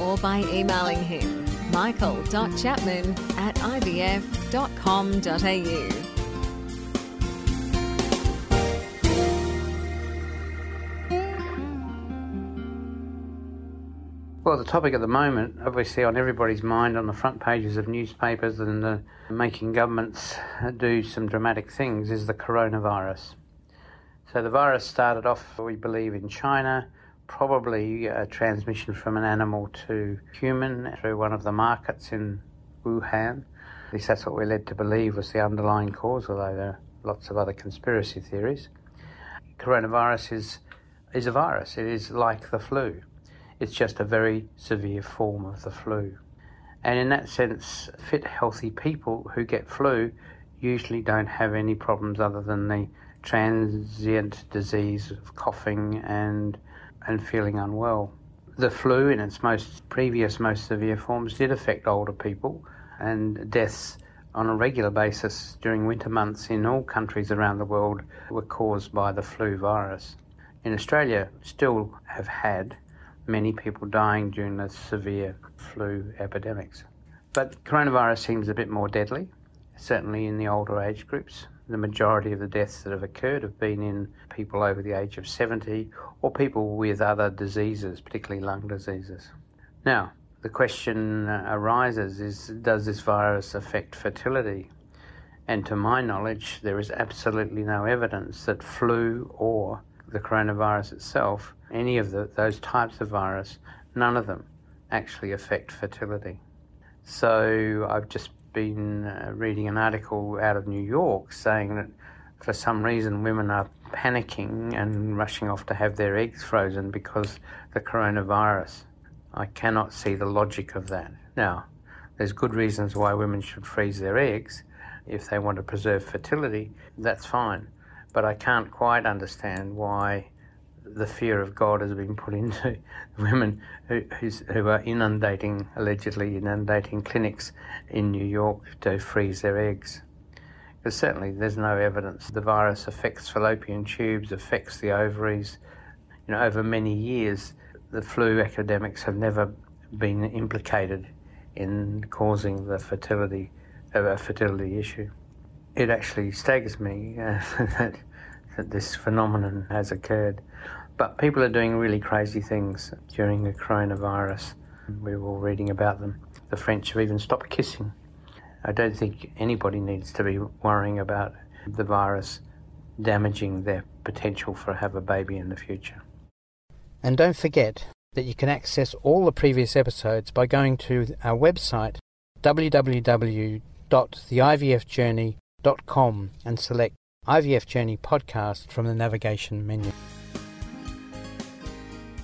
or by emailing him michael.chapman at ivf.com.au. Well, the topic at the moment, obviously on everybody's mind on the front pages of newspapers and uh, making governments do some dramatic things, is the coronavirus. So the virus started off, we believe, in China, probably a transmission from an animal to human through one of the markets in Wuhan. At least that's what we're led to believe was the underlying cause, although there are lots of other conspiracy theories. Coronavirus is, is a virus, it is like the flu. It's just a very severe form of the flu. And in that sense, fit, healthy people who get flu usually don't have any problems other than the transient disease of coughing and, and feeling unwell. The flu, in its most previous, most severe forms, did affect older people, and deaths on a regular basis during winter months in all countries around the world were caused by the flu virus. In Australia, still have had many people dying during the severe flu epidemics. But coronavirus seems a bit more deadly, certainly in the older age groups. The majority of the deaths that have occurred have been in people over the age of 70 or people with other diseases, particularly lung diseases. Now, the question uh, arises is does this virus affect fertility? And to my knowledge, there is absolutely no evidence that flu or the coronavirus itself, any of the, those types of virus, none of them actually affect fertility. So I've just been uh, reading an article out of New York saying that for some reason women are panicking and rushing off to have their eggs frozen because the coronavirus. I cannot see the logic of that. Now, there's good reasons why women should freeze their eggs if they want to preserve fertility. That's fine. But I can't quite understand why the fear of God has been put into women who, who are inundating, allegedly inundating clinics in New York to freeze their eggs. Because certainly there's no evidence the virus affects fallopian tubes, affects the ovaries. You know, over many years, the flu epidemics have never been implicated in causing the fertility a fertility issue. It actually staggers me uh, that, that this phenomenon has occurred. But people are doing really crazy things during the coronavirus. We were all reading about them. The French have even stopped kissing. I don't think anybody needs to be worrying about the virus damaging their potential for have a baby in the future. And don't forget that you can access all the previous episodes by going to our website www.theivfjourney.com and select IVF Journey Podcast from the navigation menu.